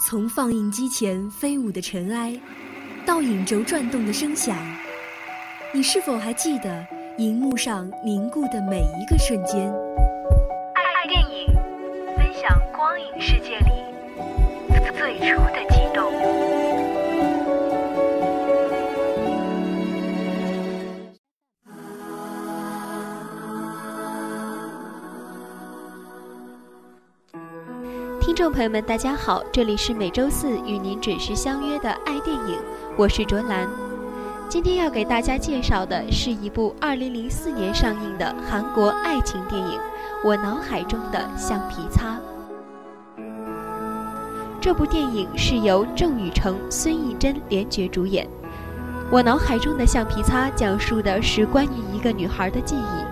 从放映机前飞舞的尘埃，到影轴转动的声响，你是否还记得荧幕上凝固的每一个瞬间？爱电影，分享光影世界里最初的众朋友们，大家好，这里是每周四与您准时相约的爱电影，我是卓兰。今天要给大家介绍的是一部2004年上映的韩国爱情电影《我脑海中的橡皮擦》。这部电影是由郑宇成、孙艺珍联角主演。《我脑海中的橡皮擦》讲述的是关于一个女孩的记忆。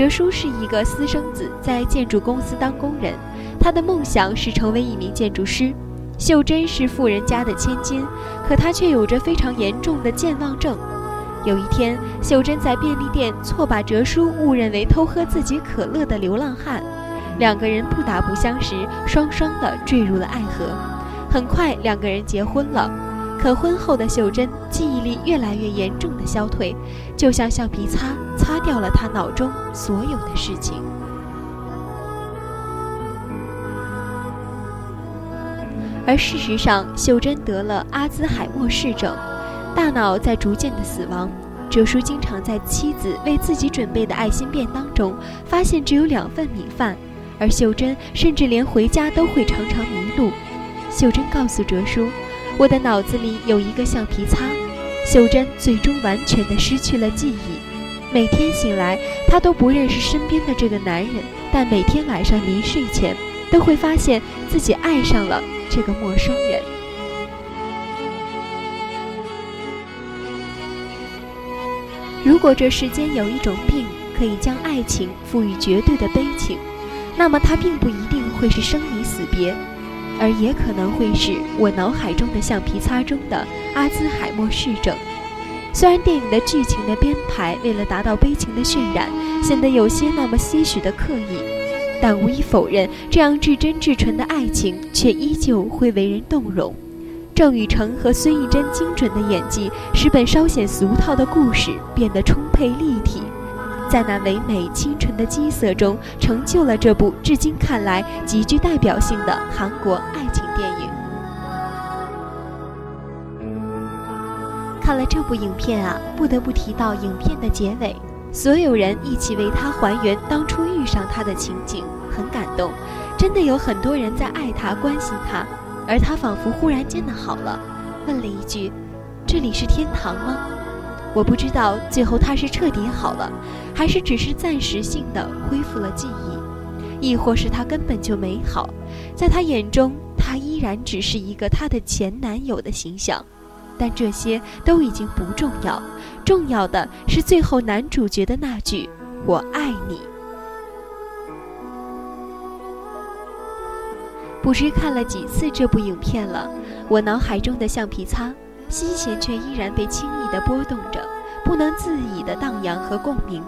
哲叔是一个私生子，在建筑公司当工人。他的梦想是成为一名建筑师，秀珍是富人家的千金，可她却有着非常严重的健忘症。有一天，秀珍在便利店错把哲叔误认为偷喝自己可乐的流浪汉，两个人不打不相识，双双的坠入了爱河。很快，两个人结婚了，可婚后的秀珍记忆力越来越严重的消退，就像橡皮擦擦掉了她脑中所有的事情。而事实上，秀珍得了阿兹海默氏症，大脑在逐渐的死亡。哲叔经常在妻子为自己准备的爱心便当中发现只有两份米饭，而秀珍甚至连回家都会常常迷路。秀珍告诉哲叔：“我的脑子里有一个橡皮擦。”秀珍最终完全的失去了记忆，每天醒来，她都不认识身边的这个男人，但每天晚上临睡前，都会发现自己爱上了。这个陌生人。如果这世间有一种病可以将爱情赋予绝对的悲情，那么它并不一定会是生离死别，而也可能会是我脑海中的橡皮擦中的阿兹海默氏症。虽然电影的剧情的编排为了达到悲情的渲染，显得有些那么些许的刻意。但无以否认，这样至真至纯的爱情却依旧会为人动容。郑宇成和孙艺珍精准的演技，使本稍显俗套的故事变得充沛立体，在那唯美清纯的基色中，成就了这部至今看来极具代表性的韩国爱情电影。看了这部影片啊，不得不提到影片的结尾。所有人一起为他还原当初遇上他的情景，很感动。真的有很多人在爱他、关心他，而他仿佛忽然间的好了，问了一句：“这里是天堂吗？”我不知道最后他是彻底好了，还是只是暂时性的恢复了记忆，亦或是他根本就没好，在他眼中，他依然只是一个他的前男友的形象。但这些都已经不重要，重要的是最后男主角的那句“我爱你”。不知看了几次这部影片了，我脑海中的橡皮擦，心弦却依然被轻易的波动着，不能自已的荡漾和共鸣，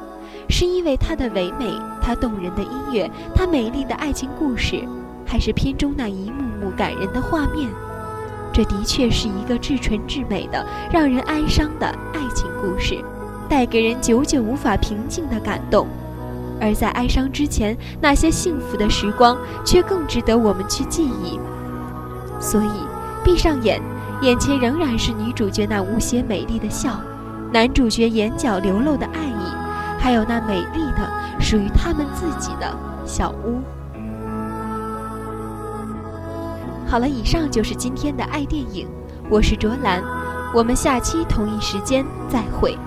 是因为它的唯美，它动人的音乐，它美丽的爱情故事，还是片中那一幕幕感人的画面？这的确是一个至纯至美的、让人哀伤的爱情故事，带给人久久无法平静的感动。而在哀伤之前，那些幸福的时光却更值得我们去记忆。所以，闭上眼，眼前仍然是女主角那无邪美丽的笑，男主角眼角流露的爱意，还有那美丽的属于他们自己的小屋。好了，以上就是今天的爱电影，我是卓兰，我们下期同一时间再会。